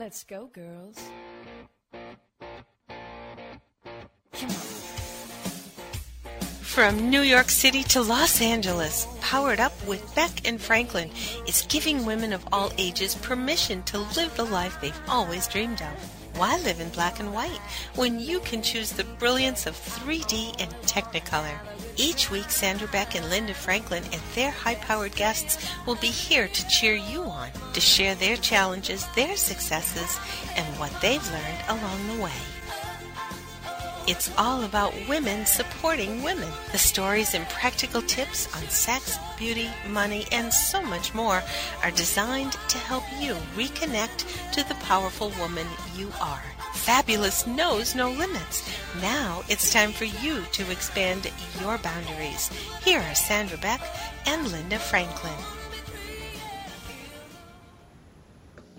Let's go, girls. Come on. From New York City to Los Angeles, Powered Up with Beck and Franklin is giving women of all ages permission to live the life they've always dreamed of. Why live in black and white when you can choose the brilliance of 3D and Technicolor? Each week, Sandra Beck and Linda Franklin and their high powered guests will be here to cheer you on, to share their challenges, their successes, and what they've learned along the way. It's all about women supporting women. The stories and practical tips on sex, beauty, money, and so much more are designed to help you reconnect to the powerful woman you are. Fabulous knows no limits. Now it's time for you to expand your boundaries. Here are Sandra Beck and Linda Franklin.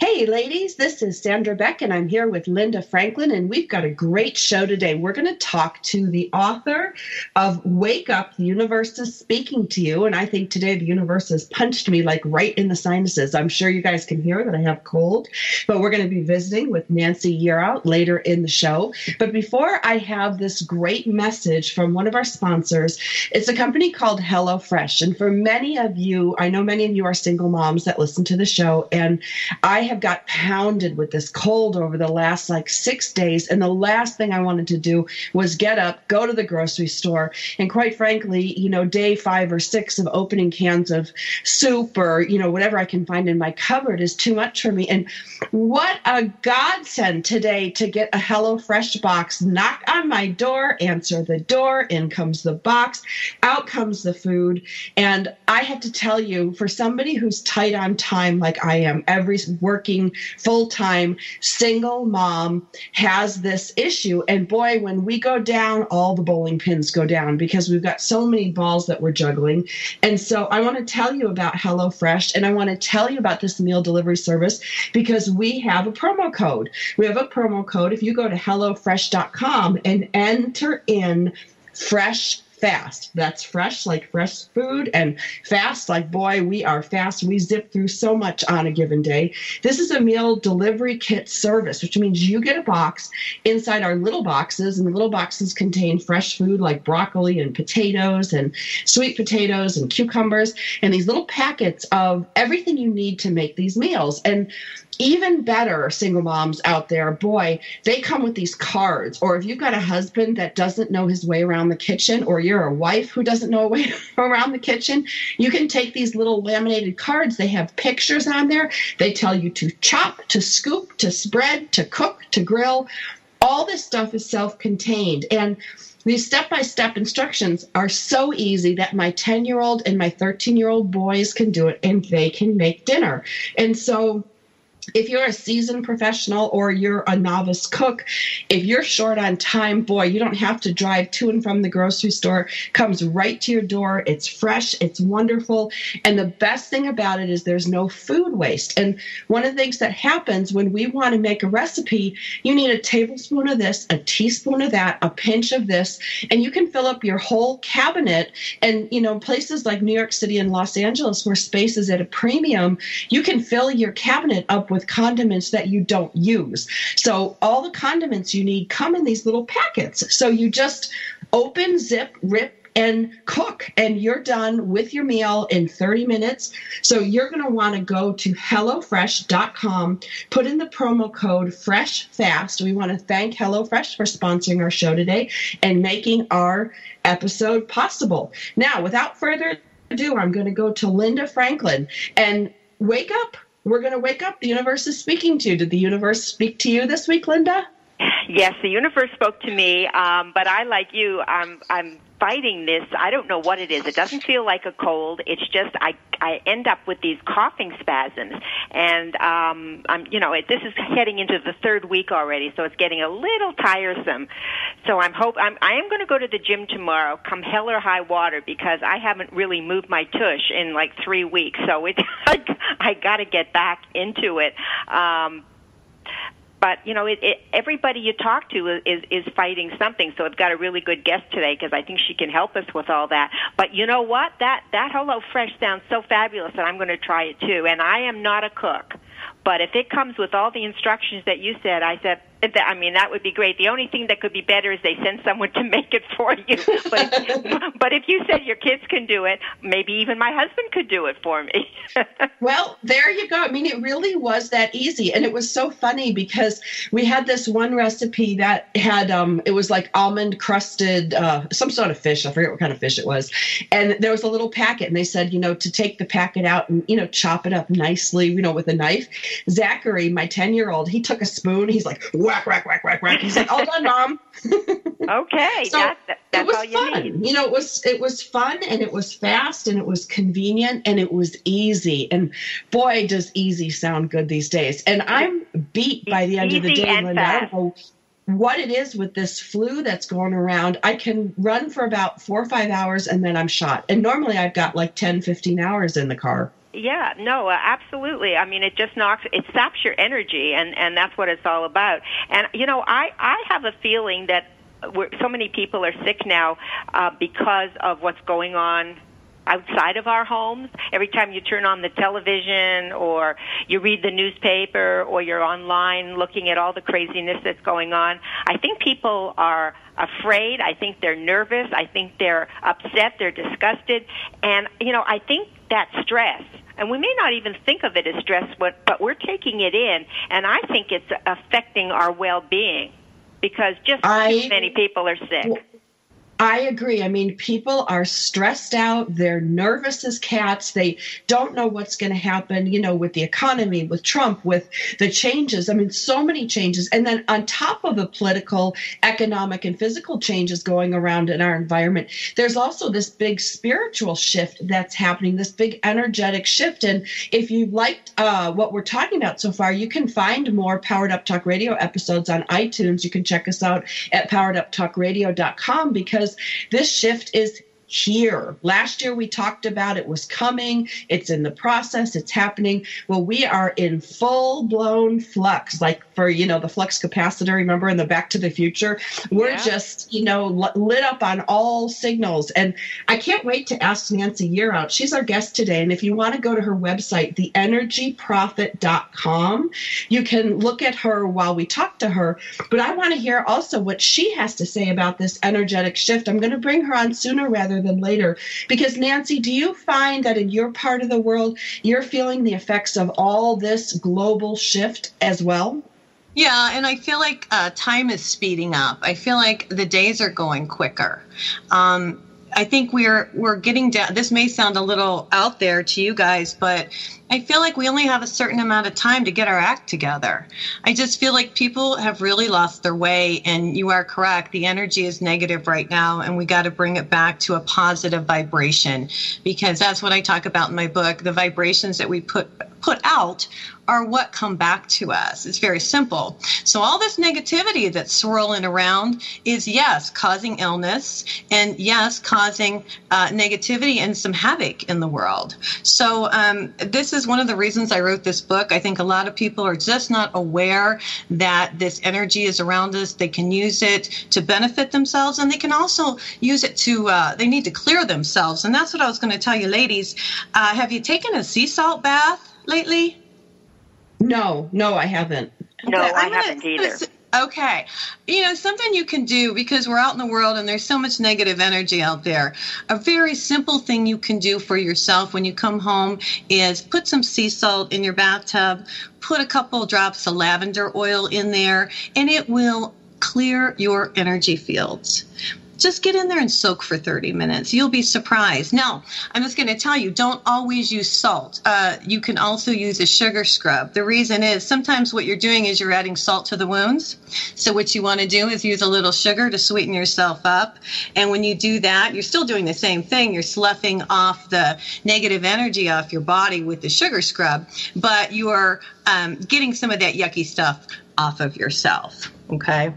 Hey, ladies, this is Sandra Beck, and I'm here with Linda Franklin, and we've got a great show today. We're going to talk to the author of Wake Up, The Universe is Speaking to You. And I think today the universe has punched me like right in the sinuses. I'm sure you guys can hear that I have cold, but we're going to be visiting with Nancy Yearout later in the show. But before I have this great message from one of our sponsors, it's a company called HelloFresh. And for many of you, I know many of you are single moms that listen to the show, and I have got pounded with this cold over the last like six days. And the last thing I wanted to do was get up, go to the grocery store. And quite frankly, you know, day five or six of opening cans of soup or, you know, whatever I can find in my cupboard is too much for me. And what a godsend today to get a HelloFresh box, knock on my door, answer the door, in comes the box, out comes the food. And I have to tell you, for somebody who's tight on time like I am, every work working full time single mom has this issue. And boy, when we go down, all the bowling pins go down because we've got so many balls that we're juggling. And so I want to tell you about HelloFresh and I want to tell you about this meal delivery service because we have a promo code. We have a promo code. If you go to HelloFresh.com and enter in fresh fast. That's fresh, like fresh food, and fast, like boy, we are fast. We zip through so much on a given day. This is a meal delivery kit service, which means you get a box inside our little boxes, and the little boxes contain fresh food like broccoli and potatoes and sweet potatoes and cucumbers, and these little packets of everything you need to make these meals. And even better single moms out there boy they come with these cards. Or if you've got a husband that doesn't know his way around the kitchen or you're a wife who doesn't know a way around the kitchen you can take these little laminated cards. They have pictures on there. They tell you to chop to scoop to spread to cook to grill. All this stuff is self-contained. And these step by step instructions are so easy that my 10 year old and my 13 year old boys can do it and they can make dinner. And so if you're a seasoned professional or you're a novice cook, if you're short on time, boy, you don't have to drive to and from the grocery store. It comes right to your door. It's fresh, it's wonderful. And the best thing about it is there's no food waste. And one of the things that happens when we want to make a recipe, you need a tablespoon of this, a teaspoon of that, a pinch of this, and you can fill up your whole cabinet. And, you know, places like New York City and Los Angeles where space is at a premium, you can fill your cabinet up with condiments that you don't use. So all the condiments you need come in these little packets. So you just open, zip, rip, and cook and you're done with your meal in 30 minutes so you're going to want to go to hellofresh.com put in the promo code fresh fast we want to thank hellofresh for sponsoring our show today and making our episode possible now without further ado i'm going to go to linda franklin and wake up we're going to wake up. The universe is speaking to you. Did the universe speak to you this week, Linda? Yes, the universe spoke to me, um, but I, like you, I'm, I'm fighting this. I don't know what it is. It doesn't feel like a cold. It's just I I end up with these coughing spasms, and um, I'm you know it, this is heading into the third week already, so it's getting a little tiresome. So I'm hope I'm I am going to go to the gym tomorrow, come hell or high water, because I haven't really moved my tush in like three weeks. So it I, I got to get back into it. Um, but you know, it, it, everybody you talk to is is fighting something. So I've got a really good guest today because I think she can help us with all that. But you know what? That that Hello Fresh sounds so fabulous that I'm going to try it too. And I am not a cook, But if it comes with all the instructions that you said, I said, I mean, that would be great. The only thing that could be better is they send someone to make it for you. But if, but if you said your kids can do it, maybe even my husband could do it for me. well, there you go. I mean, it really was that easy, and it was so funny because we had this one recipe that had um, it was like almond crusted uh, some sort of fish. I forget what kind of fish it was, and there was a little packet, and they said, you know, to take the packet out and you know chop it up nicely, you know, with a knife. Zachary, my ten year old, he took a spoon. He's like, whack, whack, whack, whack, whack. He's like, all done, mom. okay, so that's, that's it was all you fun. need. You know, it was it was fun and it was fast and it was convenient and it was easy. And boy, does easy sound good these days. And I'm beat by the end of the Easy day, Linda. I don't know what it is with this flu that's going around. I can run for about four or five hours and then I'm shot. And normally I've got like 10, 15 hours in the car. Yeah, no, uh, absolutely. I mean, it just knocks, it saps your energy, and and that's what it's all about. And you know, I I have a feeling that we're, so many people are sick now uh, because of what's going on outside of our homes. Every time you turn on the television or you read the newspaper or you're online looking at all the craziness that's going on, I think people are afraid. I think they're nervous. I think they're upset. They're disgusted. And, you know, I think that stress, and we may not even think of it as stress, but, but we're taking it in, and I think it's affecting our well-being because just I- too many people are sick. Well, I agree. I mean, people are stressed out. They're nervous as cats. They don't know what's going to happen, you know, with the economy, with Trump, with the changes. I mean, so many changes. And then on top of the political, economic, and physical changes going around in our environment, there's also this big spiritual shift that's happening, this big energetic shift. And if you liked uh, what we're talking about so far, you can find more Powered Up Talk Radio episodes on iTunes. You can check us out at powereduptalkradio.com because this shift is here. Last year we talked about it was coming, it's in the process, it's happening. Well, we are in full blown flux, like for, you know, the flux capacitor, remember in the Back to the Future? We're Yeah. just, you know, lit up on all signals. And I can't wait to ask Nancy Yearout. She's our guest today. And if you want to go to her website, theenergyprofit.com, you can look at her while we talk to her. But I want to hear also what she has to say about this energetic shift. I'm going to bring her on sooner rather than later. Because, Nancy, do you find that in your part of the world, you're feeling the effects of all this global shift as well? Yeah, and I feel like uh, time is speeding up. I feel like the days are going quicker. Um, I think we're we're getting down. This may sound a little out there to you guys, but I feel like we only have a certain amount of time to get our act together. I just feel like people have really lost their way, and you are correct. The energy is negative right now, and we got to bring it back to a positive vibration because that's what I talk about in my book. The vibrations that we put put out are what come back to us. It's very simple. So all this negativity that's swirling around is yes, causing illness, and yes, causing uh, negativity and some havoc in the world. So um, this is one of the reasons I wrote this book. I think a lot of people are just not aware that this energy is around us. They can use it to benefit themselves, and they can also use it to. Uh, they need to clear themselves, and that's what I was going to tell you, ladies. Uh, have you taken a sea salt bath lately? No, no, I haven't. No, Okay, I I'm gonna- haven't either. Okay. You know, something you can do because we're out in the world and there's so much negative energy out there. A very simple thing you can do for yourself when you come home is put some sea salt in your bathtub, put a couple drops of lavender oil in there, and it will clear your energy fields. Just get in there and soak for 30 minutes. You'll be surprised. Now, I'm just going to tell you don't always use salt. Uh, you can also use a sugar scrub. The reason is sometimes what you're doing is you're adding salt to the wounds. So, what you want to do is use a little sugar to sweeten yourself up. And when you do that, you're still doing the same thing. You're sloughing off the negative energy off your body with the sugar scrub, but you're um, getting some of that yucky stuff off of yourself. Okay.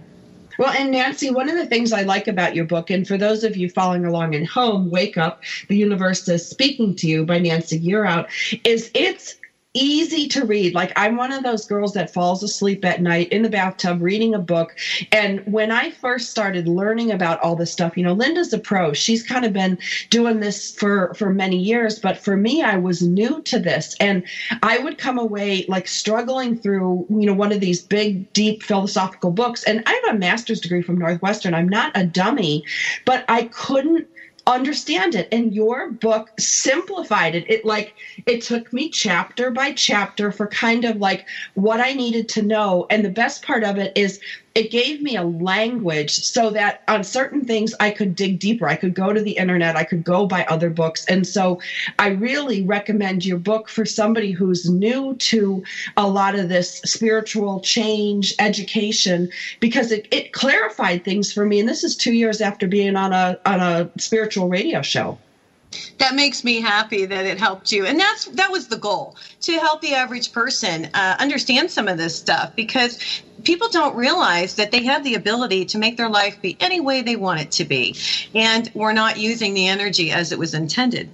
Well, and Nancy, one of the things I like about your book, and for those of you following along at home, Wake Up, The Universe is Speaking to You by Nancy Yearout, is it's easy to read. Like I'm one of those girls that falls asleep at night in the bathtub reading a book. And when I first started learning about all this stuff, you know, Linda's a pro. She's kind of been doing this for for many years, but for me I was new to this and I would come away like struggling through, you know, one of these big deep philosophical books and I have a master's degree from Northwestern. I'm not a dummy, but I couldn't understand it. And your book simplified it. It like it took me chapter by chapter for kind of like what i needed to know. And the best part of it is it gave me a language so that on certain things I could dig deeper. I could go to the internet, I could go buy other books. And so I really recommend your book for somebody who's new to a lot of this spiritual change education because it, it clarified things for me. And this is two years after being on a on a spiritual radio show that makes me happy that it helped you and that's that was the goal to help the average person uh, understand some of this stuff because people don't realize that they have the ability to make their life be any way they want it to be. And we're not using the energy as it was intended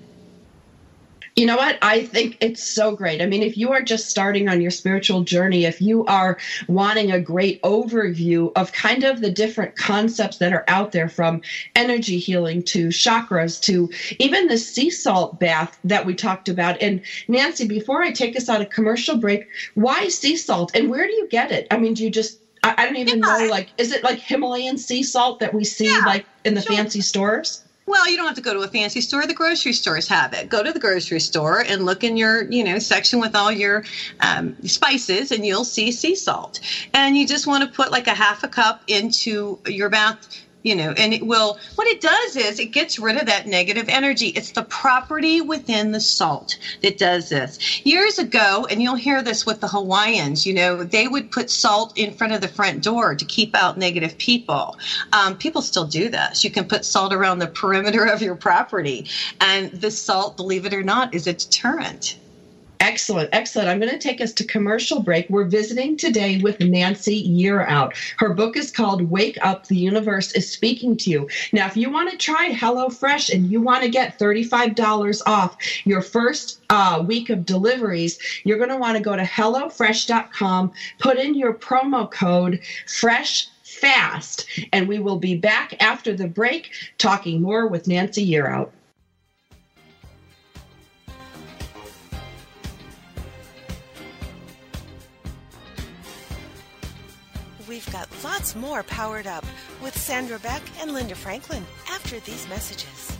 you know what? I think it's so great. I mean, if you are just starting on your spiritual journey, if you are wanting a great overview of kind of the different concepts that are out there from energy healing to chakras to even the sea salt bath that we talked about. And Nancy, before I take us on a commercial break, why sea salt and where do you get it? I mean, do you just I, don't even yeah. know like is it like Himalayan sea salt that we see yeah, like in the sure. fancy stores? Well, you don't have to go to a fancy store. The grocery stores have it. Go to the grocery store and look in your, you know, section with all your um, spices, and you'll see sea salt. And you just want to put like a half a cup into your bath you know and it will what it does is it gets rid of that negative energy. It's the property within the salt that does this. Years ago and you'll hear this with the hawaiians you know they would put salt in front of the front door to keep out negative people. Um, people still do this. You can put salt around the perimeter of your property and the salt believe it or not is a deterrent Excellent, excellent. I'm going to take us to commercial break. We're visiting today with Nancy Yearout. Her book is called Wake Up, the Universe is Speaking to You. Now, if you want to try HelloFresh and you want to get $35 off your first uh, week of deliveries, you're going to want to go to HelloFresh.com, put in your promo code FRESH fast. And we will be back after the break talking more with Nancy Yearout. Got lots more powered up with Sandra Beck and Linda Franklin after these messages.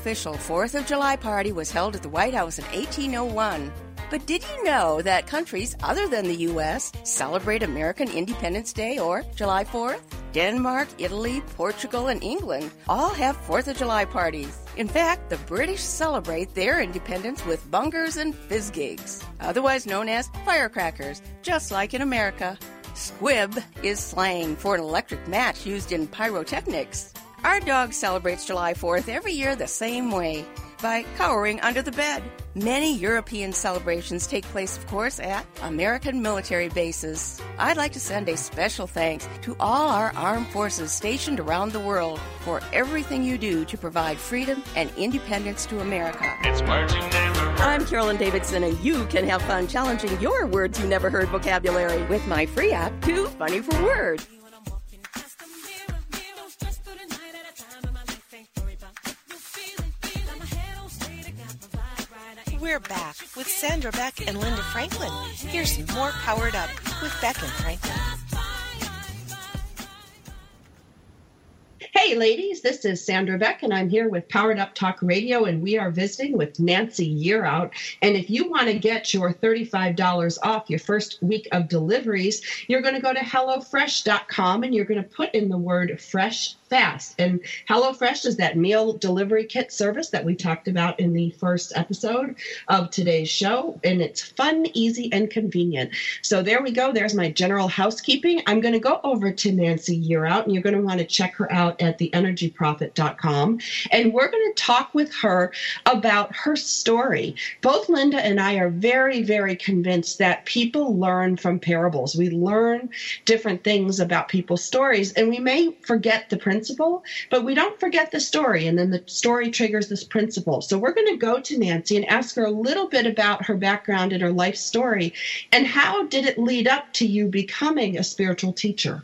official 4th of July party was held at the White House in 1801. But did you know that countries other than the U.S. celebrate American Independence Day or July 4th? Denmark, Italy, Portugal, and England all have 4th of July parties. In fact, the British celebrate their independence with bungers and fizz gigs, otherwise known as firecrackers, just like in America. Squib is slang for an electric match used in pyrotechnics. Our dog celebrates July 4th every year the same way. by cowering under the bed. Many European celebrations take place, of course, at American military bases. I'd like to send a special thanks to all our armed forces stationed around the world for everything you do to provide freedom and independence to America. It's marching never. I'm Carolyn Davidson, and you can have fun challenging your words you never heard vocabulary with my free app, Too Funny for Words. We're back with Sandra Beck and Linda Franklin. Here's more Powered Up with Beck and Franklin. Hey, ladies, this is Sandra Beck, and I'm here with Powered Up Talk Radio, and we are visiting with Nancy Yearout. And if you want to get your $35 off your first week of deliveries, you're going to go to HelloFresh.com and you're going to put in the word fresh fast. And HelloFresh is that meal delivery kit service that we talked about in the first episode of today's show. And it's fun, easy, and convenient. So there we go. There's my general housekeeping. I'm going to go over to Nancy Yearout, and you're going to want to check her out at theenergyprofit.com. And we're going to talk with her about her story. Both Linda and I are very, very convinced that people learn from parables. We learn different things about people's stories, and we may forget the principle principle, but we don't forget the story. And then the story triggers this principle. So we're going to go to Nancy and ask her a little bit about her background and her life story. And how did it lead up to you becoming a spiritual teacher?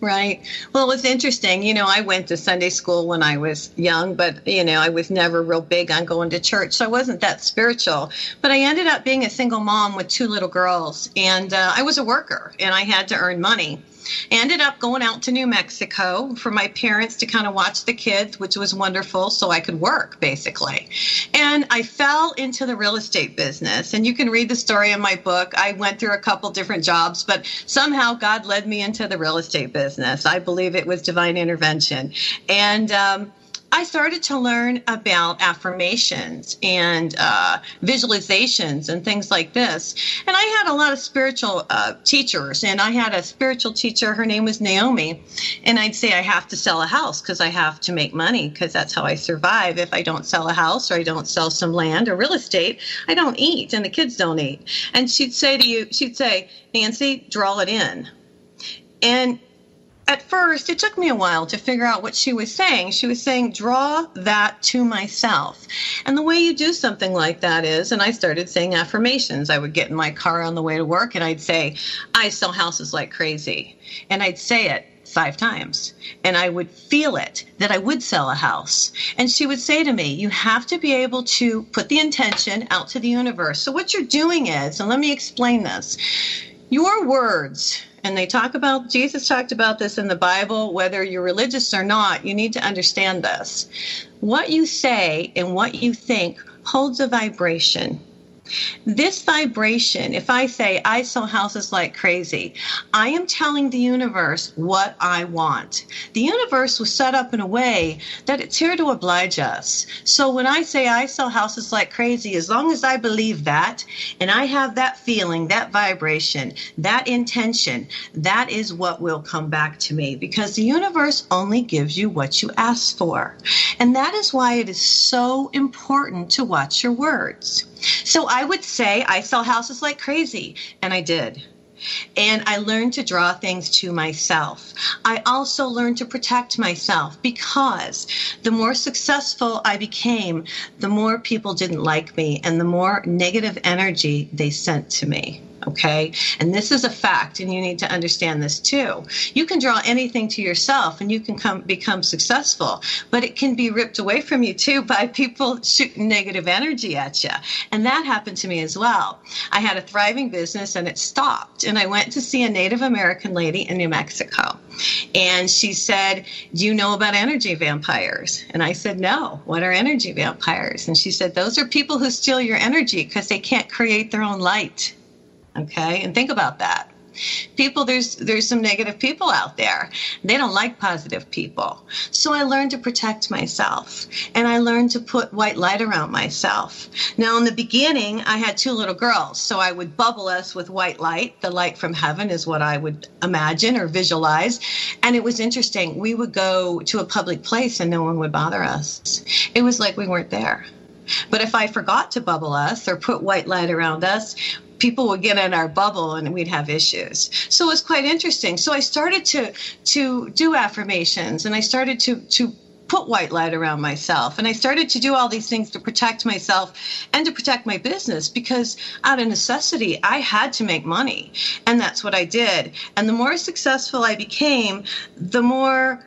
Right. Well, it was interesting. You know, I went to Sunday school when I was young, but, you know, I was never real big on going to church. So I wasn't that spiritual. But I ended up being a single mom with two little girls. And uh, I was a worker and I had to earn money ended up going out to New Mexico for my parents to kind of watch the kids, which was wonderful, so I could work basically. And I fell into the real estate business. And you can read the story in my book. I went through a couple different jobs, but somehow God led me into the real estate business. I believe it was divine intervention. And, um, I started to learn about affirmations and uh, visualizations and things like this. And I had a lot of spiritual uh, teachers, and I had a spiritual teacher. Her name was Naomi, and I'd say I have to sell a house because I have to make money because that's how I survive. If I don't sell a house or I don't sell some land or real estate, I don't eat, and the kids don't eat. And she'd say to you, she'd say, Nancy, draw it in. And at first, it took me a while to figure out what she was saying. She was saying, draw that to myself. And the way you do something like that is, and I started saying affirmations. I would get in my car on the way to work and I'd say, I sell houses like crazy. And I'd say it five times. And I would feel it that I would sell a house. And she would say to me, You have to be able to put the intention out to the universe. So, what you're doing is, and let me explain this your words and they talk about Jesus talked about this in the Bible whether you're religious or not you need to understand this. What you say and what you think holds a vibration this vibration, if I say I sell houses like crazy, I am telling the universe what I want. The universe was set up in a way that it's here to oblige us. So when I say I sell houses like crazy, as long as I believe that and I have that feeling, that vibration, that intention, that is what will come back to me because the universe only gives you what you ask for. And that is why it is so important to watch your words. So I would say I sell houses like crazy, and I did. And I learned to draw things to myself. I also learned to protect myself because the more successful I became, the more people didn't like me and the more negative energy they sent to me. Okay. And this is a fact, and you need to understand this too. You can draw anything to yourself and you can come become successful, but it can be ripped away from you too by people shooting negative energy at you. And that happened to me as well. I had a thriving business and it stopped. And I went to see a Native American lady in New Mexico. And she said, Do you know about energy vampires? And I said, No. What are energy vampires? And she said, Those are people who steal your energy because they can't create their own light. Okay, and think about that. People, there's there's some negative people out there. They don't like positive people. So I learned to protect myself, and I learned to put white light around myself. Now, in the beginning, I had two little girls, so I would bubble us with white light. The light from heaven is what I would imagine or visualize, and it was interesting. We would go to a public place, and no one would bother us. It was like we weren't there But if I forgot to bubble us or put white light around us, people would get in our bubble and we'd have issues. So it was quite interesting. So I started to to do affirmations and I started to to put white light around myself and I started to do all these things to protect myself and to protect my business because out of necessity I had to make money and that's what I did. And the more successful I became, the more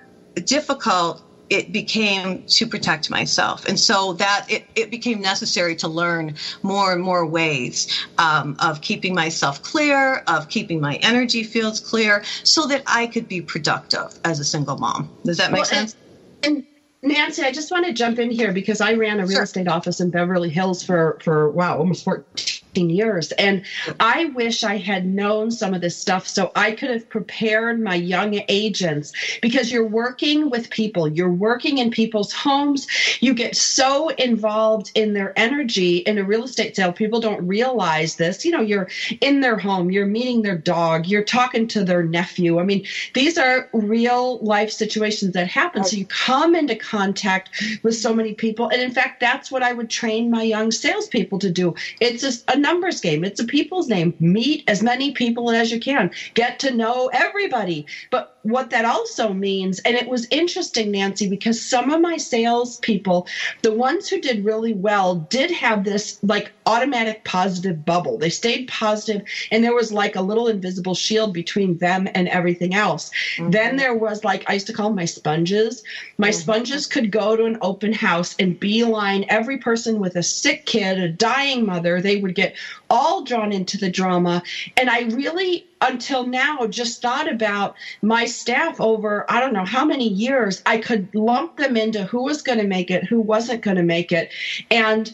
difficult it became to protect myself. And so that it, it became necessary to learn more and more ways um, of keeping myself clear of keeping my energy fields clear so that i could be productive as a single mom. Does that make Well, sense? And Nancy, I just want to jump in here because I ran a real Sure. estate office in Beverly Hills for for wow, almost 14 years. And I wish I had known some of this stuff so I could have prepared my young agents because you're working with people, you're working in people's homes, you get so involved in their energy in a real estate sale. People don't realize this. You know, you're in their home, you're meeting their dog, you're talking to their nephew. I mean, these are real life situations that happen. So you come into contact with so many people. And in fact, that's what I would train my young salespeople to do. It's just a numbers game, it's a people's name. Meet as many people as you can, get to know everybody. But what that also means, and it was interesting, Nancy, because some of my salespeople, the ones who did really well, did have this like automatic positive bubble. They stayed positive, and there was like a little invisible shield between them and everything else. Mm-hmm. Then there was like, I used to call them my sponges. My mm-hmm. sponges could go to an open house and beeline every person with a sick kid, a dying mother. They would get all drawn into the drama. And I really, until now, just thought about my staff over, I don't know how many years, I could lump them into who was going to make it, who wasn't going to make it. And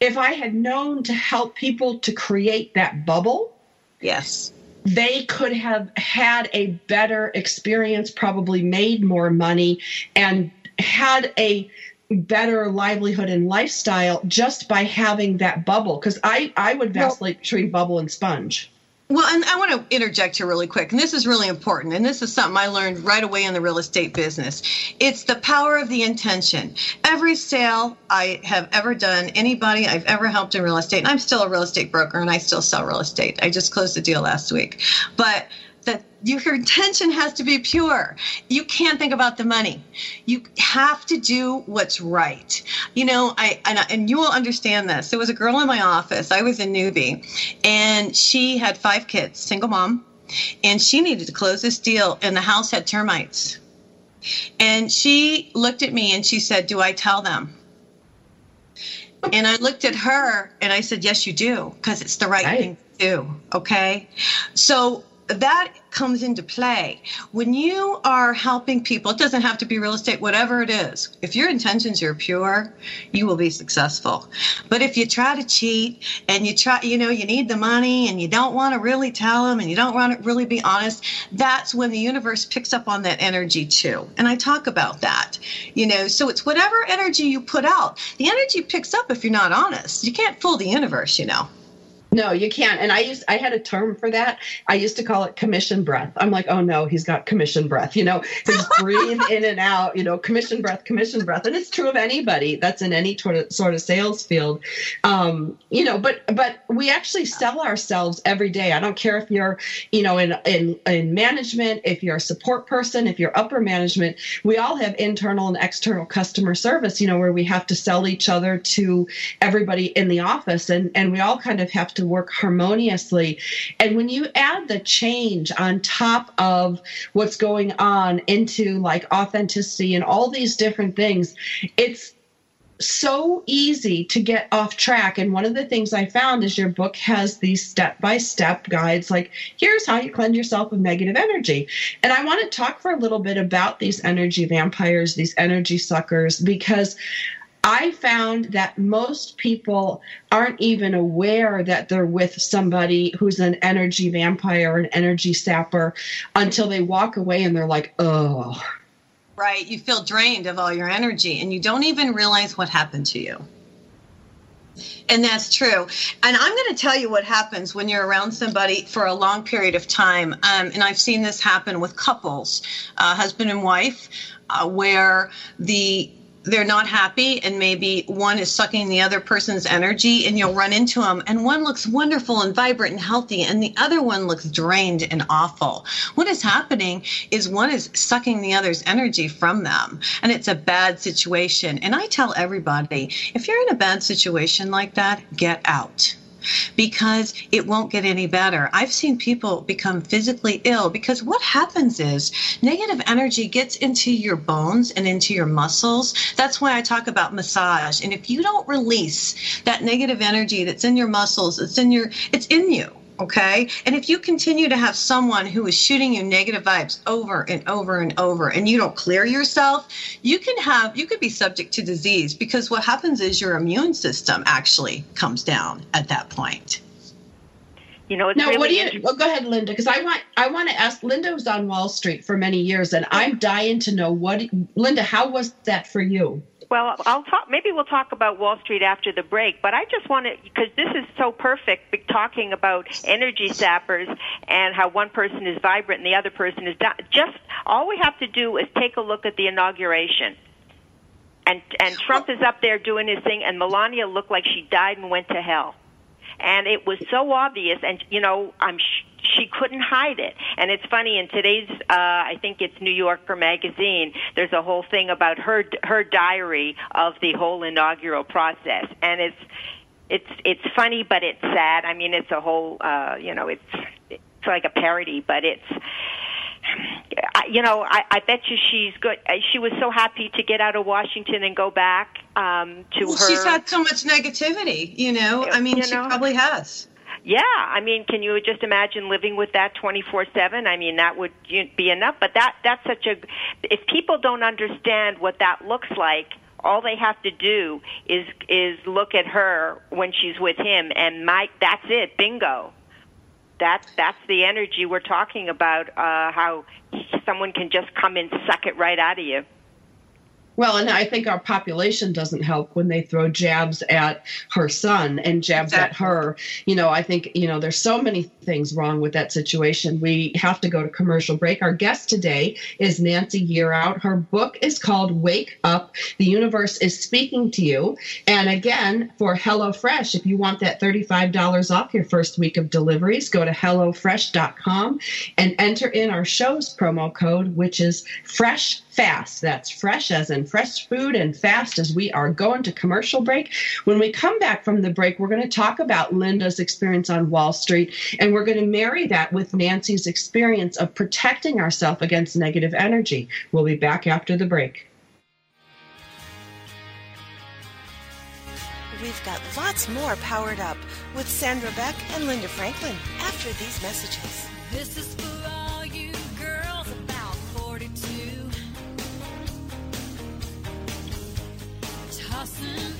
if I had known to help people to create that bubble, yes they could have had a better experience, probably made more money, and had a better livelihood and lifestyle just by having that bubble. Because I, I would vacillate between bubble and sponge. Well, and I want to interject here really quick, and this is really important, and this is something I learned right away in the real estate business. It's the power of the intention. Every sale I have ever done, anybody I've ever helped in real estate, and I'm still a real estate broker and I still sell real estate. I just closed a deal last week. But that your intention has to be pure. You can't think about the money. You have to do what's right. You know, I and, I- and you will understand this. There was a girl in my office. I was a newbie, and she had five kids, single mom, and she needed to close this deal, and the house had termites. And she looked at me and she said, "Do I tell them?" And I looked at her and I said, Yes, you do, because it's the right, Right. thing to do. Okay. So that comes into play when you are helping people. It doesn't have to be real estate, whatever it is. If your intentions are pure, you will be successful. But if you try to cheat and you try, you know, you need the money and you don't want to really tell them and you don't want to really be honest, that's when the universe picks up on that energy too. And I talk about that, you know, so it's whatever energy you put out. The energy picks up if you're not honest. You can't fool the universe, you know. No, you can't. And I used I had a term for that. I used to call it commission breath. I'm like, oh no, he's got commission breath. You know, just breathe in and out. You know, commission breath, commission breath, and it's true of anybody that's in any sort of sales field. Um, you know, but but we actually sell ourselves every day. I don't care if you're you know in in in management, if you're a support person, if you're upper management. We all have internal and external customer service. You know, where we have to sell each other to everybody in the office, and and we all kind of have to work harmoniously. And when you add the change on top of what's going on into like authenticity and all these different things, it's so easy to get off track. And one of the things I found is your book has these step by step guides like, here's how you cleanse yourself of negative energy. And I want to talk for a little bit about these energy vampires, these energy suckers, because I found that most people aren't even aware that they're with somebody who's an energy vampire, an energy sapper, until they walk away and they're like, oh. Right. You feel drained of all your energy and you don't even realize what happened to you. And that's true. And I'm going to tell you what happens when you're around somebody for a long period of time. Um, and I've seen this happen with couples, uh, husband and wife, uh, where the they're not happy and maybe one is sucking the other person's energy and you'll run into them. And one looks wonderful and vibrant and healthy and the other one looks drained and awful. What is happening is one is sucking the other's energy from them and it's a bad situation. And i tell everybody if you're in a bad situation like that get out because it won't get any better. I've seen people become physically ill because what happens is negative energy gets into your bones and into your muscles. That's why I talk about massage. And if you don't release that negative energy that's in your muscles, it's in your it's in you Okay. And if you continue to have someone who is shooting you negative vibes over and over and over and you don't clear yourself, you can have, you could be subject to disease because what happens is your immune system actually comes down at that point. You know, it's now, really what do you? inter- Well, go ahead, Linda, because I want I want to ask. Linda was on Wall Street for many years, and I'm dying to know what. Linda, how was that for you? Well, I'll talk. Maybe we'll talk about Wall Street after the break. But I just want to, because this is so perfect, talking about energy sappers and how one person is vibrant and the other person is down. Just all we have to do is take a look at the inauguration. And and Trump is up there doing his thing, and Melania looked like she died and went to hell. And it was so obvious, and you know, I'm sh- she couldn't hide it. And it's funny in today's, uh, I think it's New Yorker magazine. There's a whole thing about her her diary of the whole inaugural process, and it's it's it's funny, but it's sad. I mean, it's a whole, uh, you know, it's it's like a parody, but it's. I- You know, I, I bet you she's good. uh, She was so happy to get out of Washington and go back um, to Well, her. she's had so much negativity, you know. I mean, You she know. probably has. Yeah, I mean, can you just imagine living with that 24/7? I mean, that would be enough, but that that's such a if people don't understand what that looks like, all they have to do is is look at her when she's with him and Mike that's it, bingo. That that's the energy we're talking about uh how someone can just come and suck it right out of you. Well, and I think our population doesn't help when they throw jabs at her son and jabs at her. You know, I think, you know, there's so many things wrong with that situation. We have to go to commercial break. Our guest today is Nancy Yearout. Her book is called Wake Up. The Universe is Speaking to You. And again, for HelloFresh, if you want that $35 off your first week of deliveries, go to HelloFresh.com and enter in our show's promo code, which is Fresh Fast. That's fresh as in fresh food and fast as we are going to commercial break. When we come back from the break, we're going to talk about Linda's experience on Wall Street, and we're going to marry that with Nancy's experience of protecting ourselves against negative energy. We'll be back after the break. We've got lots more powered up with Sandra Beck and Linda Franklin after these messages. Tossing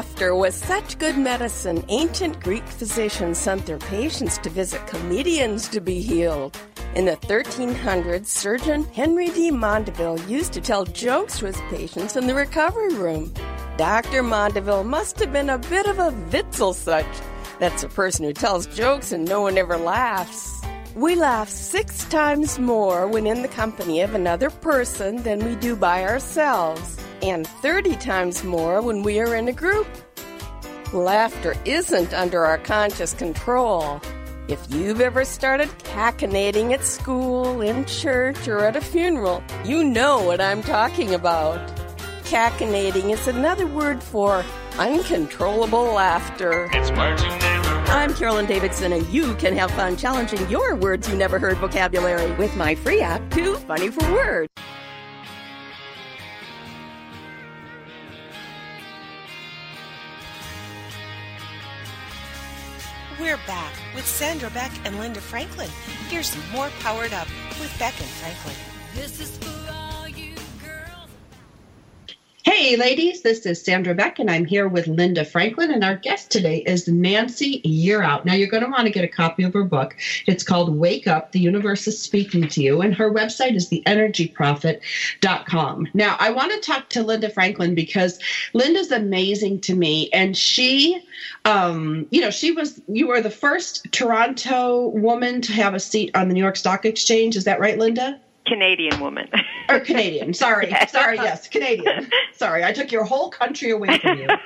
Laughter was such good medicine, ancient Greek physicians sent their patients to visit comedians to be healed. In the 1300s, surgeon Henri de Mondeville used to tell jokes to his patients in the recovery room. Dr. Mondeville must have been a bit of a Witzelsucht. That's a person who tells jokes and no one ever laughs. We laugh six times more when in the company of another person than we do by ourselves, and 30 times more when we are in a group. Laughter isn't under our conscious control. If you've ever started cachinnating at school, in church, or at a funeral, you know what I'm talking about. Cachinnating is another word for uncontrollable laughter. It's words you never heard. I'm Carolyn Davidson, and you can have fun challenging your words you never heard vocabulary with my free app, Too Funny for Words. We're back with Sandra Beck and Linda Franklin. Here's more Powered Up with Beck and Franklin. This is for. Hey, ladies, this is Sandra Beck, and I'm here with Linda Franklin. And our guest today is Nancy Yearout. Now, you're going to want to get a copy of her book. It's called Wake Up, The Universe is Speaking to You, and her website is theenergyprofit.com. Now, I want to talk to Linda Franklin because Linda's amazing to me, and she, um, you know, she was, you were the first Toronto woman to have a seat on the New York Stock Exchange. Is that right, Linda? Canadian woman. or Canadian. Sorry, sorry, yes, Canadian. Sorry, I took your whole country away from you.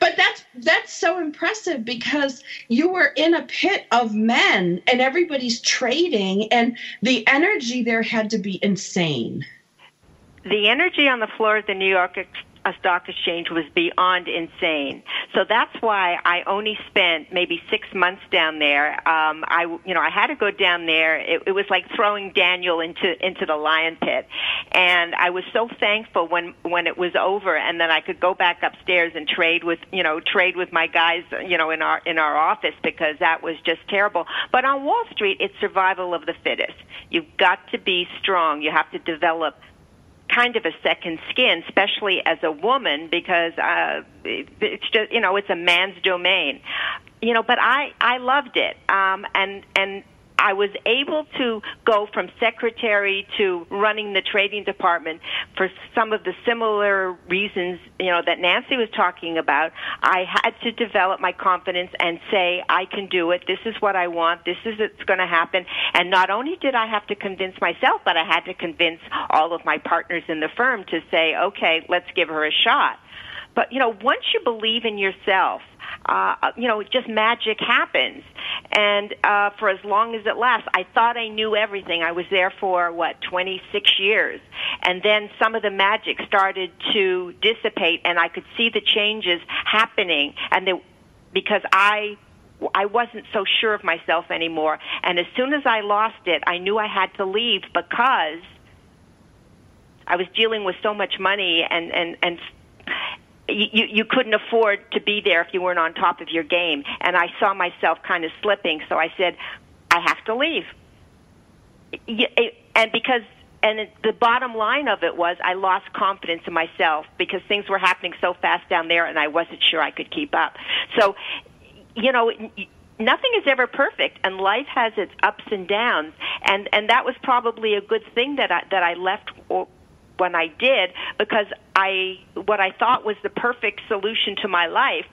but that's that's so impressive because you were in a pit of men and everybody's trading and the energy there had to be insane. the energy on the floor of the New York Uh, Stock Exchange was beyond insane. So that's why I only spent maybe six months down there. Um, I, you know, I had to go down there. It, it was like throwing Daniel into into the lion pit, and I was so thankful when when it was over, and then I could go back upstairs and trade with, you know, trade with my guys, you know, in our in our office because that was just terrible. But on Wall Street, it's survival of the fittest. You've got to be strong. You have to develop kind of a second skin, especially as a woman, because uh, it's just you know it's a man's domain, you know. But I I loved it, um, and and I was able to go from secretary to running the trading department for some of the similar reasons, you know, that Nancy was talking about. I had to develop my confidence and say, I can do it. This is what I want. This is what's going to happen. And not only did I have to convince myself, but I had to convince all of my partners in the firm to say, okay, let's give her a shot. But, you know, once you believe in yourself, uh, you know, just magic happens. And uh, for as long as it lasts, I thought I knew everything. I was there for what 26 years, and then some of the magic started to dissipate, and I could see the changes happening. And they, because I I wasn't so sure of myself anymore. And as soon as I lost it, I knew I had to leave because I was dealing with so much money and and and you you couldn't afford to be there if you weren't on top of your game. And I saw myself kind of slipping, so I said, I have to leave. And because and the bottom line of it was I lost confidence in myself because things were happening so fast down there, and I wasn't sure I could keep up. So, you know. Nothing is ever perfect, and life has its ups and downs, and and that was probably a good thing that I that I left when I did because I what I thought was the perfect solution to my life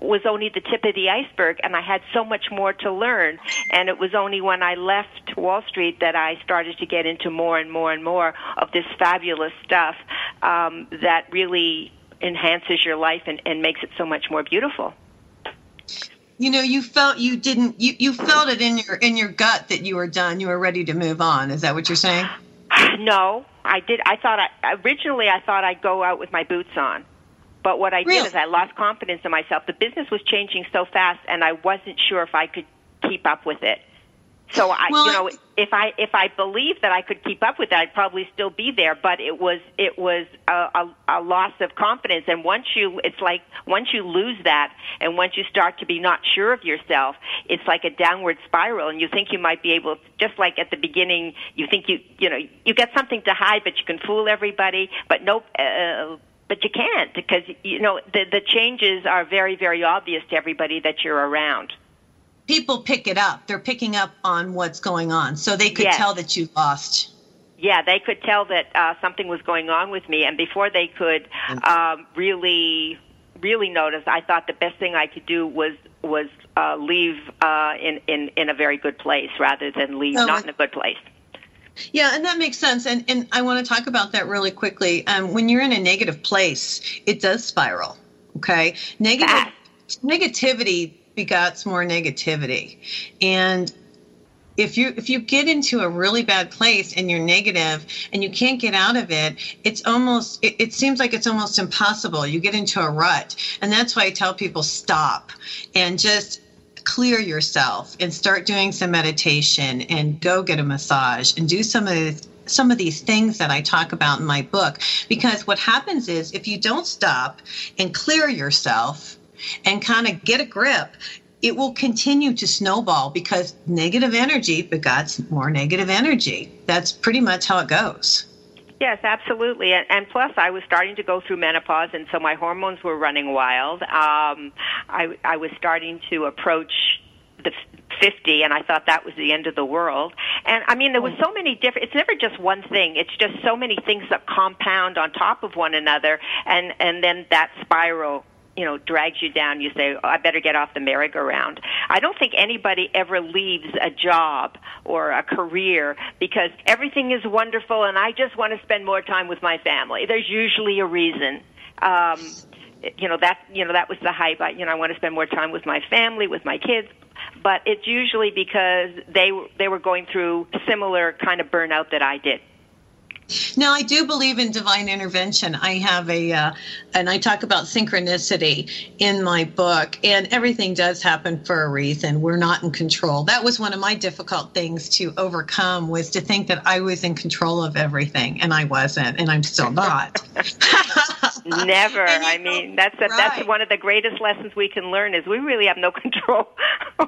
was only the tip of the iceberg and I had so much more to learn and it was only when I left Wall Street that I started to get into more and more and more of this fabulous stuff um, that really enhances your life and, and makes it so much more beautiful. You know, you felt you didn't you, you felt it in your in your gut that you were done. You were ready to move on. Is that what you're saying? No, I did. I thought I originally I thought I'd go out with my boots on, but what I Really? did is I lost confidence in myself. The business was changing so fast, and I wasn't sure if I could keep up with it. So I, Well, you know, if I if I believed that I could keep up with that, I'd probably still be there. But it was it was a, a, a loss of confidence, and once you, it's like once you lose that, and once you start to be not sure of yourself, it's like a downward spiral, and you think you might be able, just like at the beginning, you think you you know you get something to hide, but you can fool everybody, but nope. Uh, but you can't because you know the the changes are very very obvious to everybody that you're around. People pick it up. They're picking up on what's going on, so they could Yes. tell that you lost. Yeah, they could tell that uh, something was going on with me, and before they could um, really, really notice, I thought the best thing I could do was was uh, leave uh, in in in a very good place rather than leave Oh, not in a good place. Yeah, and that makes sense. And and I want to talk about that really quickly. Um, when you're in a negative place, it does spiral. Okay, negative That. negativity begots more negativity, and if you if you get into a really bad place and you're negative and you can't get out of it it's almost it, it seems like it's almost impossible. You get into a rut. And that's why i tell people stop and just clear yourself and start doing some meditation and go get a massage and do some of the some of these things that I talk about in my book. Because what happens is if you don't stop and clear yourself and kind of get a grip it will continue to snowball because negative energy begots more negative energy. That's pretty much how it goes. Yes, absolutely. And, and plus, I was starting to go through menopause, and so my hormones were running wild. Um, I, I was starting to approach the 50 and I thought that was the end of the world. And I mean there was so many different it's never just one thing. It's just so many things that compound on top of one another and and then that spiral you know drags you down you say oh, i better get off the merry-go-round. I don't think anybody ever leaves a job or a career because everything is wonderful and i just want to spend more time with my family. There's usually a reason. Um you know that you know that was the hype. I, you know i want to spend more time with my family with my kids but it's usually because they they were going through similar kind of burnout that i did Now, I do believe in divine intervention. I have a, uh, and I talk about synchronicity in my book, and everything does happen for a reason. We're not in control. That was one of my difficult things to overcome was to think that I was in control of everything, and I wasn't, and I'm still not. Never. And I mean, that's a, that's one of the greatest lessons we can learn is we really have no control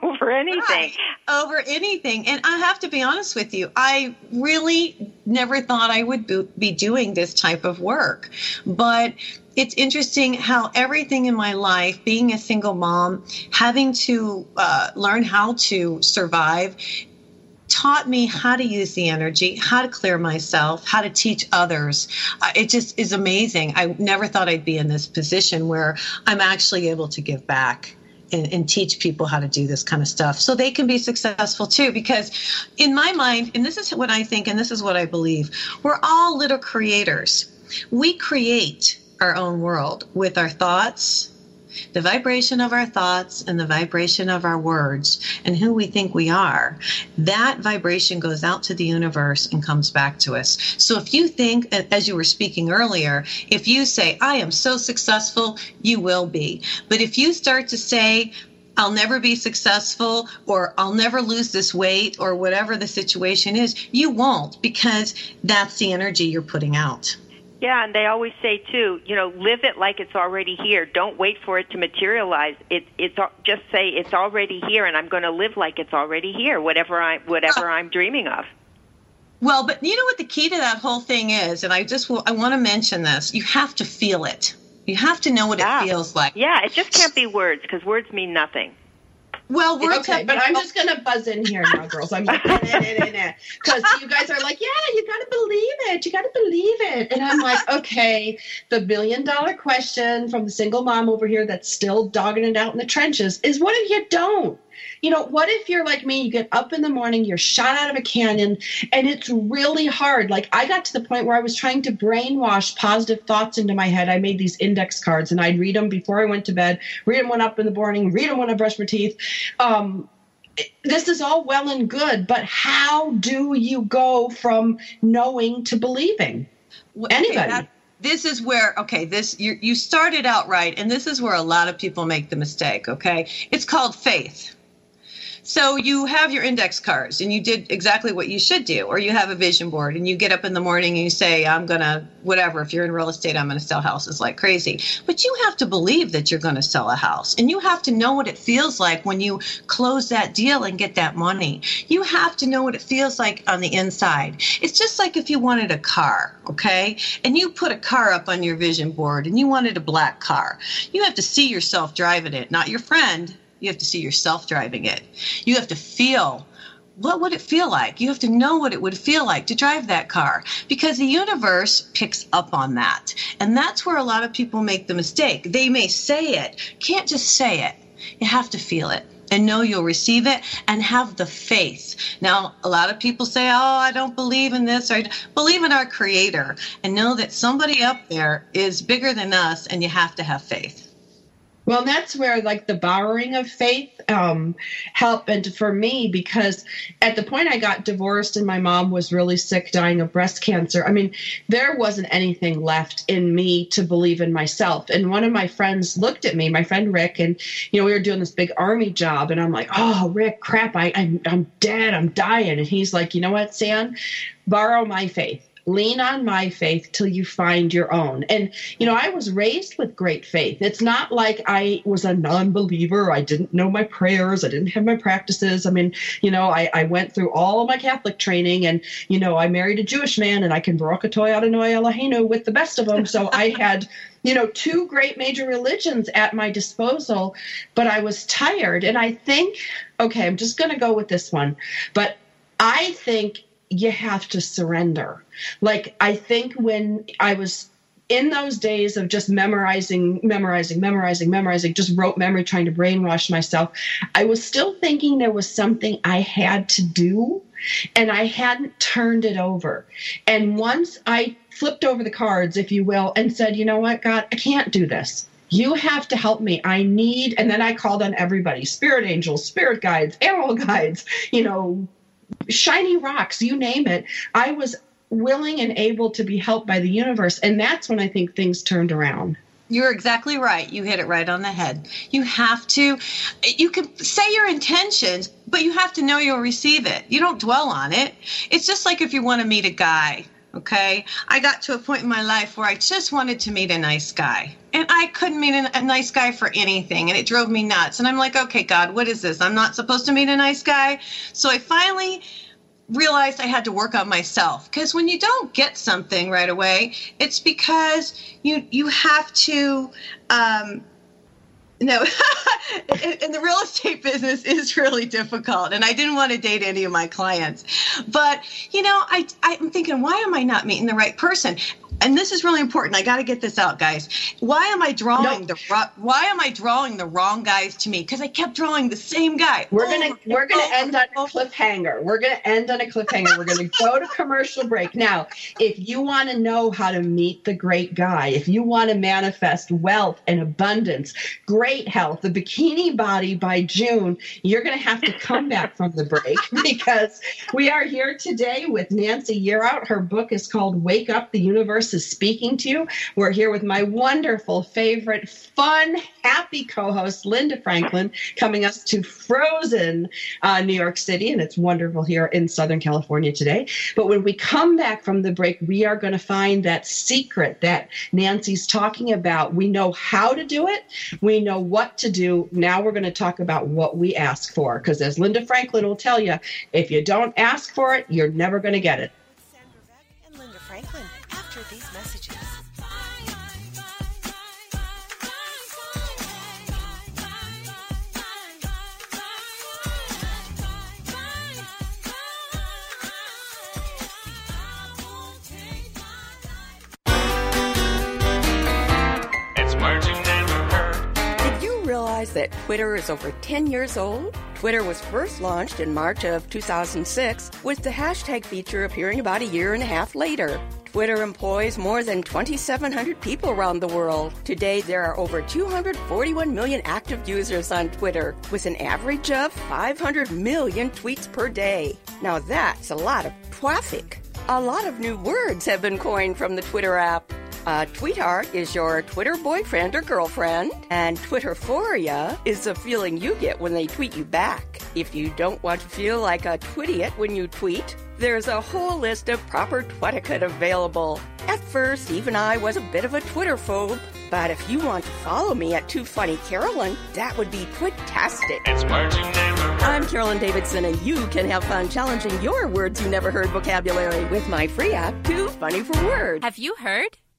over anything. Right. over anything. And I have to be honest with you, I really never thought I would be doing this type of work. But it's interesting how everything in my life, being a single mom, having to uh, learn how to survive, taught me how to use the energy, how to clear myself, how to teach others. Uh, it just is amazing. I never thought I'd be in this position where I'm actually able to give back. And, and teach people how to do this kind of stuff so they can be successful too. Because, in my mind, and this is what I think, and this is what I believe, we're all little creators. We create our own world with our thoughts, the vibration of our thoughts and the vibration of our words and who we think we are, that vibration goes out to the universe and comes back to us. So if you think, as you were speaking earlier, if you say, I am so successful, you will be. But if you start to say, I'll never be successful or I'll never lose this weight or whatever the situation is, you won't because that's the energy you're putting out. Yeah, and they always say too, you know, live it like it's already here. Don't wait for it to materialize. It it's just say it's already here and I'm going to live like it's already here, whatever I whatever I'm dreaming of. Well, but you know what the key to that whole thing is, and I just I want to mention this. You have to feel it. You have to know what Yeah. it feels like. Yeah, it just can't be words because words mean nothing. Well, words okay, but I'm just gonna buzz in here now, girls. I'm like, because you guys are like, yeah, you gotta believe it, you gotta believe it, and I'm like, okay, the million dollar question from the single mom over here that's still dogging it out in the trenches is, what if you don't? You know, what if you're like me? You get up in the morning, you're shot out of a cannon, and it's really hard. Like, I got to the point where I was trying to brainwash positive thoughts into my head. I made these index cards and I'd read them before I went to bed, read them when up in the morning, read them when I brush my teeth. Um, this is all well and good, but how do you go from knowing to believing? Okay, Anybody. that- this is where okay, this you you started out right, and this is where a lot of people make the mistake. Okay, it's called faith. So you have your index cards and you did exactly what you should do, or you have a vision board and you get up in the morning and you say, I'm gonna whatever, if you're in real estate, I'm gonna sell houses like crazy. But you have to believe that you're gonna sell a house. And you have to know what it feels like when you close that deal and get that money. You have to know what it feels like on the inside. It's just like if you wanted a car, okay? And you put a car up on your vision board and you wanted a black car. You have to see yourself driving it, not your friend. You have to see yourself driving it. You have to feel what would it feel like? You have to know what it would feel like to drive that car because the universe picks up on that. And that's where a lot of people make the mistake. They may say it, can't just say it. You have to feel it and know you'll receive it and have the faith. Now, a lot of people say, Oh, I don't believe in this, or believe in our creator and know that somebody up there is bigger than us and you have to have faith. Well, that's where like the borrowing of faith um, happened for me because at the point I got divorced and my mom was really sick, dying of breast cancer. I mean, there wasn't anything left in me to believe in myself. And one of my friends looked at me, my friend Rick, and you know we were doing this big army job, and I'm like, "Oh, Rick, crap! I, I'm I'm dead. I'm dying." And he's like, "You know what, Sam? Borrow my faith." Lean on my faith till you find your own. And, you know, I was raised with great faith. It's not like I was a non believer. I didn't know my prayers. I didn't have my practices. I mean, you know, I, I went through all of my Catholic training and, you know, I married a Jewish man and I can Baruch Atoy Adonai Eloheinu with the best of them. So I had, you know, two great major religions at my disposal, but I was tired. And I think, okay, I'm just going to go with this one, but I think you have to surrender. Like, I think when I was in those days of just memorizing, memorizing, memorizing, memorizing, just rote memory, trying to brainwash myself, I was still thinking there was something I had to do and I hadn't turned it over. And once I flipped over the cards, if you will, and said, you know what, God, I can't do this. You have to help me. I need, and then I called on everybody spirit angels, spirit guides, animal guides, you know, shiny rocks, you name it. I was willing and able to be helped by the universe. And that's when I think things turned around. You're exactly right. You hit it right on the head. You have to, you can say your intentions, but you have to know you'll receive it. You don't dwell on it. It's just like if you want to meet a guy, okay? I got to a point in my life where I just wanted to meet a nice guy. And I couldn't meet a, a nice guy for anything. And it drove me nuts. And I'm like, okay, God, what is this? I'm not supposed to meet a nice guy. So I finally realized I had to work on myself because when you don't get something right away, it's because you you have to. Um, no, in the real estate business is really difficult, and I didn't want to date any of my clients. But you know, I I'm thinking, why am I not meeting the right person? And this is really important. I got to get this out, guys. Why am I drawing No. the Why am I drawing the wrong guys to me? Because I kept drawing the same guy. We're gonna and we're gonna over end on a oh. cliffhanger. We're gonna end on a cliffhanger. We're gonna go to commercial break. Now, if you want to know how to meet the great guy, if you want to manifest wealth and abundance, great health, the bikini body by June, you're gonna have to come back from the break because we are here today with Nancy Yearout. Her book is called Wake Up, the Universe is Speaking to You. We're here with my wonderful, favorite, fun, happy co-host Linda Franklin, coming us to Frozen, uh, New York City, and it's wonderful here in Southern California today. But when we come back from the break, we are going to find that secret that Nancy's talking about. We know how to do it. We know what to do. Now we're going to talk about what we ask for, because as Linda Franklin will tell you, if you don't ask for it, you're never going to get it. Linda Franklin after these messages. It's words never heard. Did you realize that Twitter is over 10 years old? Twitter was first launched in March of 2006, with the hashtag feature appearing about a year and a half later. Twitter employs more than 2,700 people around the world. Today, there are over 241 million active users on Twitter, with an average of 500 million tweets per day. Now, that's a lot of traffic. A lot of new words have been coined from the Twitter app. Uh, Tweetheart is your Twitter boyfriend or girlfriend, and Twitterphoria is the feeling you get when they tweet you back. If you don't want to feel like a twitiot when you tweet, there's a whole list of proper twetiquette available. At first, even I was a bit of a Twitter phobe, but if you want to follow me at Too Funny Carolyn, that would be twit-tastic. It's words you never heard. I'm Carolyn Davidson, and you can have fun challenging your words you never heard vocabulary with my free app, Too Funny for Words. Have you heard?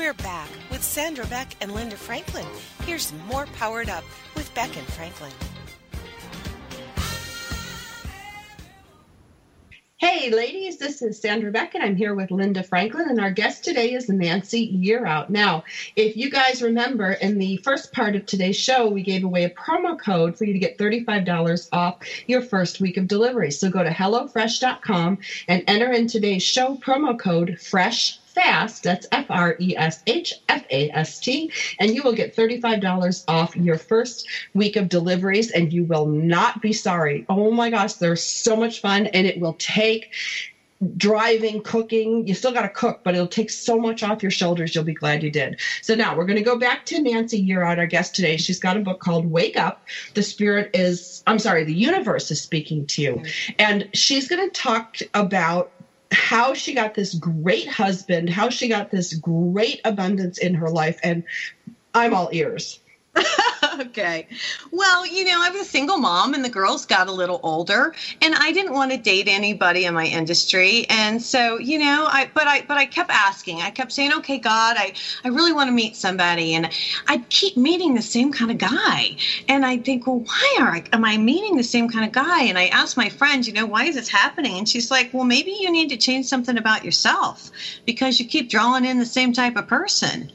We're back with Sandra Beck and Linda Franklin. Here's more Powered Up with Beck and Franklin. Hey, ladies, this is Sandra Beck, and I'm here with Linda Franklin, and our guest today is Nancy Yearout. Now, if you guys remember, in the first part of today's show, we gave away a promo code for you to get $35 off your first week of delivery. So go to HelloFresh.com and enter in today's show promo code FRESH FAST, that's F R E S H F A S T, and you will get $35 off your first week of deliveries, and you will not be sorry. Oh my gosh, they're so much fun, and it will take driving, cooking. You still got to cook, but it'll take so much off your shoulders. You'll be glad you did. So now we're going to go back to Nancy Out, our guest today. She's got a book called Wake Up. The Spirit is, I'm sorry, the universe is speaking to you. And she's going to talk about how she got this great husband, how she got this great abundance in her life. And I'm all ears. okay. Well, you know, I was a single mom and the girls got a little older and I didn't want to date anybody in my industry. And so, you know, I but I but I kept asking. I kept saying, "Okay, God, I I really want to meet somebody." And I'd keep meeting the same kind of guy. And I think, "Well, why are I, am I meeting the same kind of guy?" And I asked my friend, you know, "Why is this happening?" And she's like, "Well, maybe you need to change something about yourself because you keep drawing in the same type of person."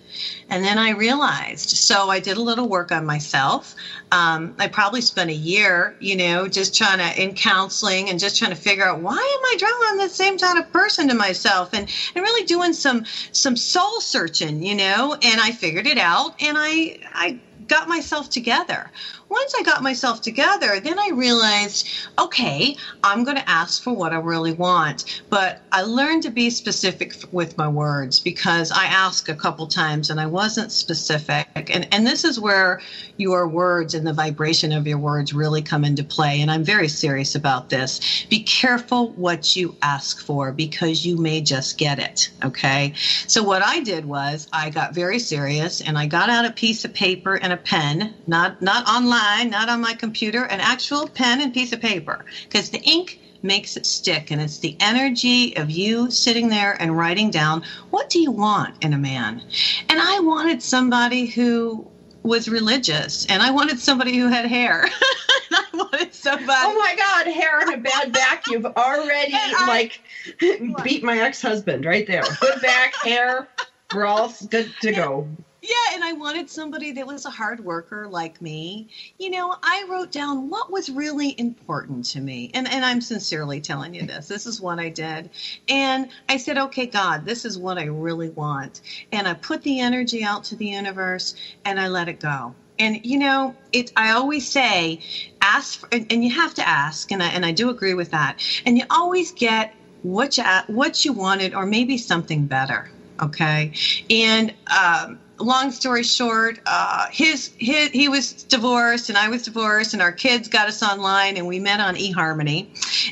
And then I realized. So I did a little work on myself. Um, I probably spent a year, you know, just trying to in counseling and just trying to figure out why am I drawing the same kind of person to myself, and and really doing some some soul searching, you know. And I figured it out, and I I got myself together. Once I got myself together, then I realized, okay, I'm going to ask for what I really want. But I learned to be specific with my words because I asked a couple times and I wasn't specific. And, and this is where your words and the vibration of your words really come into play. And I'm very serious about this. Be careful what you ask for because you may just get it. Okay. So what I did was I got very serious and I got out a piece of paper and a pen, not, not online not on my computer, an actual pen and piece of paper, because the ink makes it stick and it's the energy of you sitting there and writing down what do you want in a man and i wanted somebody who was religious and i wanted somebody who had hair i wanted somebody Oh my God, hair and a bad back. You've already I- like beat my ex-husband right there. Good back, hair. We're all good to go. Yeah, and I wanted somebody that was a hard worker like me. You know, I wrote down what was really important to me. And and I'm sincerely telling you this. This is what I did. And I said, "Okay, God, this is what I really want." And I put the energy out to the universe and I let it go. And you know, it I always say ask for, and, and you have to ask and I and I do agree with that. And you always get what you what you wanted or maybe something better okay and um, long story short uh, his, his he was divorced and i was divorced and our kids got us online and we met on eharmony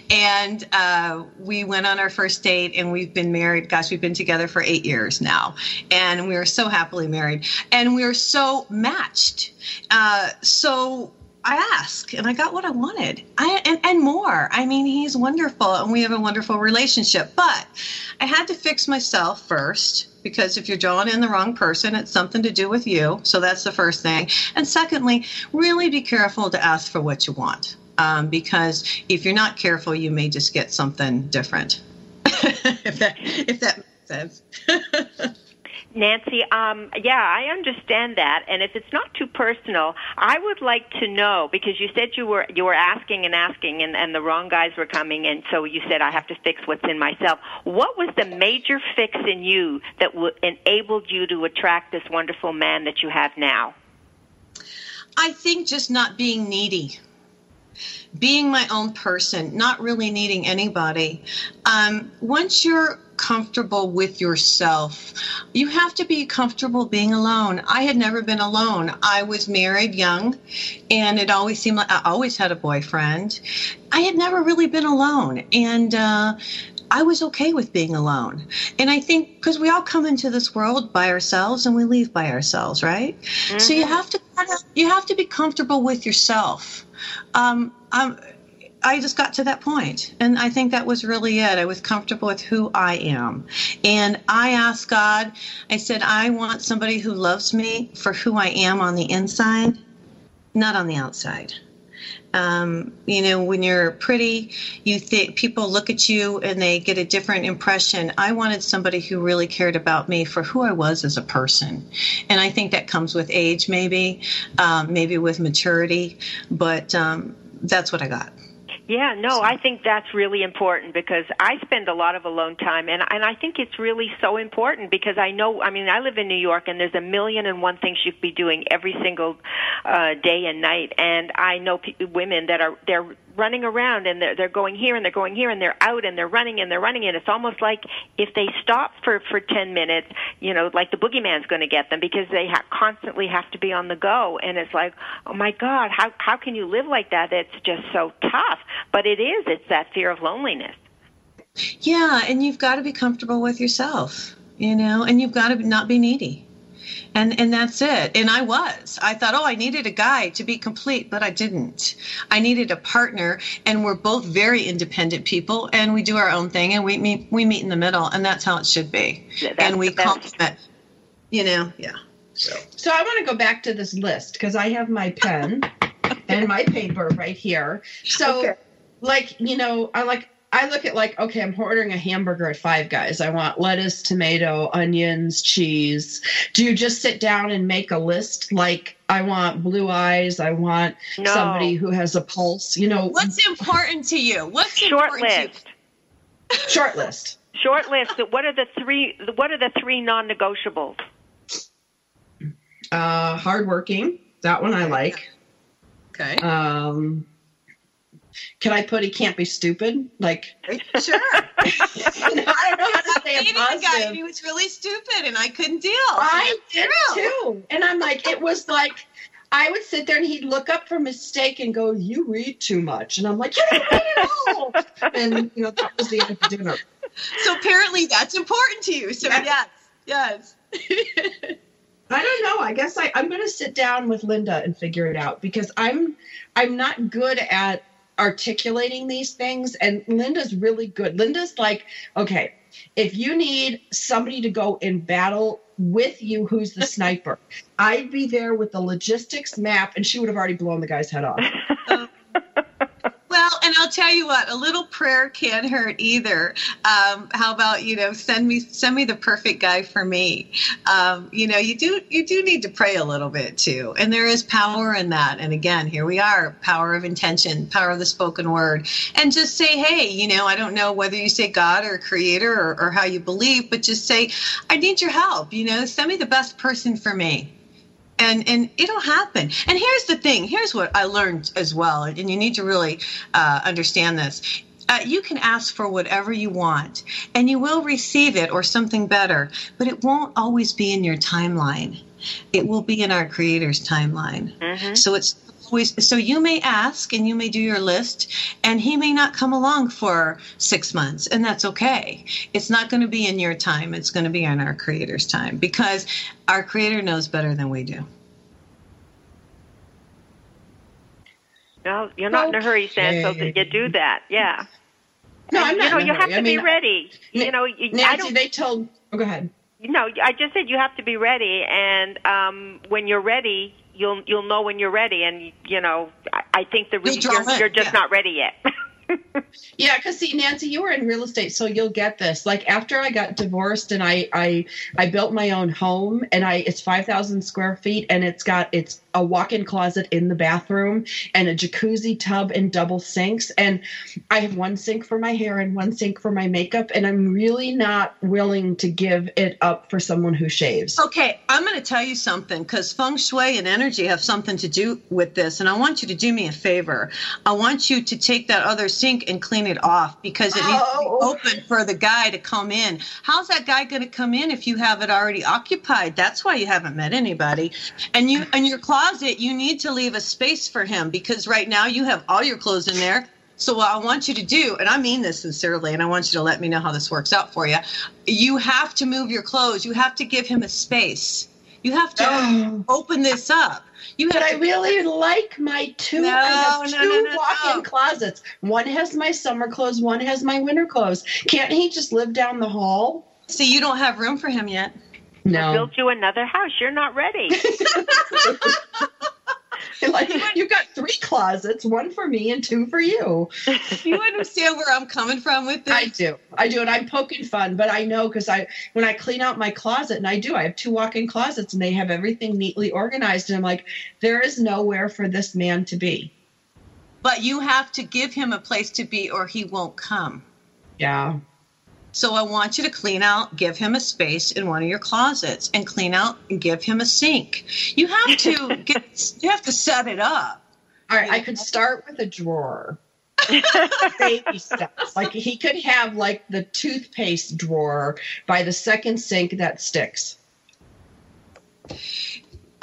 and uh, we went on our first date and we've been married gosh we've been together for eight years now and we are so happily married and we are so matched uh, so I asked and I got what I wanted. I and, and more. I mean, he's wonderful and we have a wonderful relationship. But I had to fix myself first because if you're drawing in the wrong person, it's something to do with you. So that's the first thing. And secondly, really be careful to ask for what you want. Um, because if you're not careful, you may just get something different. if that if that makes sense. Nancy, um, yeah, I understand that, and if it's not too personal, I would like to know because you said you were you were asking and asking, and, and the wrong guys were coming, and so you said I have to fix what's in myself. What was the major fix in you that w- enabled you to attract this wonderful man that you have now? I think just not being needy. being my own person, not really needing anybody. Um, once you're comfortable with yourself, you have to be comfortable being alone. I had never been alone. I was married young, and it always seemed like I always had a boyfriend. I had never really been alone, and uh, I was okay with being alone. And I think because we all come into this world by ourselves and we leave by ourselves, right? So you have to kind of, you have to be comfortable with yourself. Um, um, I just got to that point, and I think that was really it. I was comfortable with who I am, and I asked God. I said, I want somebody who loves me for who I am on the inside, not on the outside. Um, you know, when you're pretty, you think people look at you and they get a different impression. I wanted somebody who really cared about me for who I was as a person, and I think that comes with age, maybe, um, maybe with maturity, but um, that's what I got. Yeah, no, I think that's really important because I spend a lot of alone time and and I think it's really so important because I know I mean I live in New York and there's a million and one things you could be doing every single uh day and night and I know pe- women that are they're running around and they're they're going here and they're going here and they're out and they're running and they're running and it's almost like if they stop for for 10 minutes, you know, like the boogeyman's going to get them because they ha- constantly have to be on the go and it's like, "Oh my god, how how can you live like that? It's just so tough." But it is, it's that fear of loneliness. Yeah, and you've got to be comfortable with yourself, you know, and you've got to not be needy. And and that's it. And I was. I thought, "Oh, I needed a guy to be complete, but I didn't. I needed a partner, and we're both very independent people and we do our own thing and we meet we meet in the middle and that's how it should be. Yeah, and we the best. complement. You know, yeah. So I want to go back to this list because I have my pen and my paper right here. So, Okay. like, you know, I like I look at like, okay, I'm ordering a hamburger at Five Guys. I want lettuce, tomato, onions, cheese. Do you just sit down and make a list? Like, I want blue eyes. I want No. somebody who has a pulse. You know, What's important to you? What's Short important to you? list. short list. Short list. What are the three what are the three non-negotiables? Uh, hardworking. That one I like. Okay. Um, can I put he can't be stupid? Like, Sure. I don't know how to say dated a a guy he was really stupid and I couldn't deal. I did True. too. And I'm like, it was like, I would sit there and he'd look up from his steak and go, "You read too much," and I'm like, "You don't read at all." And you know that was the end of the dinner. So apparently that's important to you. So Yes. yes, yes. I don't know. I guess I, I'm going to sit down with Linda and figure it out because I'm I'm not good at articulating these things, and Linda's really good. Linda's like, okay, if you need somebody to go in battle with you, who's the sniper? I'd be there with the logistics map, and she would have already blown the guy's head off. I'll tell you what, a little prayer can't hurt either. Um, how about you know, send me send me the perfect guy for me. Um, you know, you do you do need to pray a little bit too, and there is power in that. And again, here we are, power of intention, power of the spoken word, and just say, hey, you know, I don't know whether you say God or Creator or, or how you believe, but just say, I need your help. You know, send me the best person for me. And and it'll happen. And here's the thing. Here's what i learned as well and you need to really uh, understand this. Uh, you can ask for whatever you want and you will receive it or something better but it won't always be in your timeline. It will be in our creator's timeline. So it's so you may ask and you may do your list and he may not come along for six months and that's okay it's not going to be in your time it's going to be in our creator's time because our creator knows better than we do No, you're not in a hurry, Stan, so that you do that. Yeah. No, I'm not. You know, you have to I mean, be ready. You know, you, I don't. they told. Oh, go ahead. No, I just said you have to be ready, and um, when you're ready, you'll you'll know when you're ready. And you know, I, I think the reason you're, you're just yeah. not ready yet. Yeah, because see, Nancy, you were in real estate, so you'll get this. Like after I got divorced and I I I built my own home, and I it's five thousand square feet, and it's got it's a walk-in closet in the bathroom and a jacuzzi tub and double sinks, and I have one sink for my hair and one sink for my makeup, and I'm really not willing to give it up for someone who shaves. Okay, I'm going to tell you something because feng shui and energy have something to do with this. And I want you to do me a favor. I want you to take that other sink and clean it off because it needs to be Oh. open for the guy to come in. How's that guy going to come in if you have it already occupied? That's why you haven't met anybody. And you, and your closet, you need to leave a space for him because right now you have all your clothes in there. So what I want you to do, and I mean this sincerely, and I want you to let me know how this works out for you. You have to move your clothes. You have to give him a space. You have to Oh. open this up. You have But I to, really like my two. No, I have no, two no, walk-in closets. One has my summer clothes. One has my winter clothes. Can't he just live down the hall? see, you don't have room for him yet. No. Build you another house. You're not ready. like you've got three closets, one for me and two for you. You understand where I'm coming from with this? I do, I do, and I'm poking fun, but I know because I when I clean out my closet, and I do, I have two walk-in closets, and they have everything neatly organized, and I'm like, there is nowhere for this man to be. But you have to give him a place to be or he won't come. Yeah. So I want you to clean out, give him a space in one of your closets and clean out and give him a sink. You have to get you have to set it up. All right, I could start with a drawer. Baby steps. Like he could have like the toothpaste drawer by the second sink that sticks.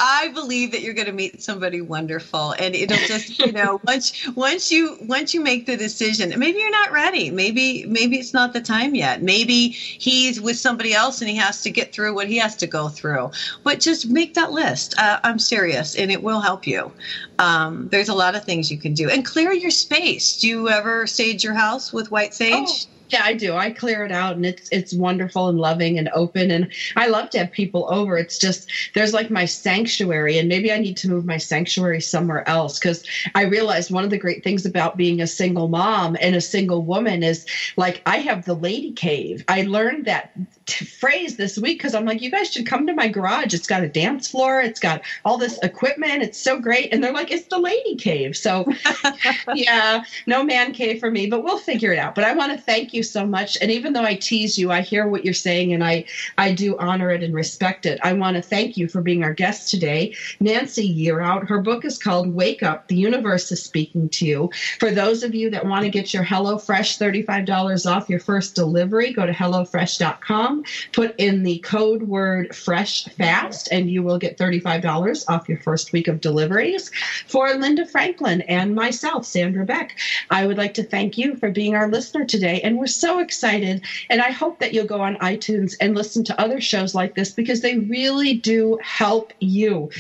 I believe that you're going to meet somebody wonderful, and it'll just, you know, once once you once you make the decision, maybe you're not ready. Maybe maybe it's not the time yet. Maybe he's with somebody else and he has to get through what he has to go through. But just make that list. Uh, I'm serious, and it will help you. Um, there's a lot of things you can do, and clear your space. Do you ever sage your house with white sage? Oh, yeah, I do. I clear it out and it's it's wonderful and loving and open and I love to have people over. It's just there's like my sanctuary and maybe I need to move my sanctuary somewhere else cuz I realized one of the great things about being a single mom and a single woman is like I have the lady cave. I learned that t- phrase this week cuz I'm like you guys should come to my garage. It's got a dance floor, it's got all this equipment. It's so great and they're like it's the lady cave. So yeah, no man cave for me, but we'll figure it out. But I want to thank you so much. And even though I tease you, I hear what you're saying and I, I do honor it and respect it. I want to thank you for being our guest today. Nancy Yearout. Her book is called Wake Up, The Universe is Speaking to You. For those of you that want to get your HelloFresh $35 off your first delivery, go to HelloFresh.com, put in the code word fresh fast, and you will get $35 off your first week of deliveries. For Linda Franklin and myself, Sandra Beck, I would like to thank you for being our listener today. And we're so excited. And I hope that you'll go on iTunes and listen to other shows like this because they really do help you.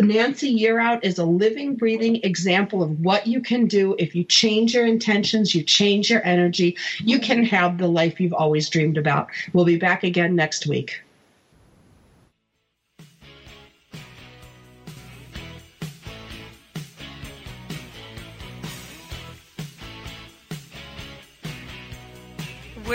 Nancy Yearout is a living, breathing example of what you can do if you change your intentions, you change your energy, you can have the life you've always dreamed about. We'll be back again next week.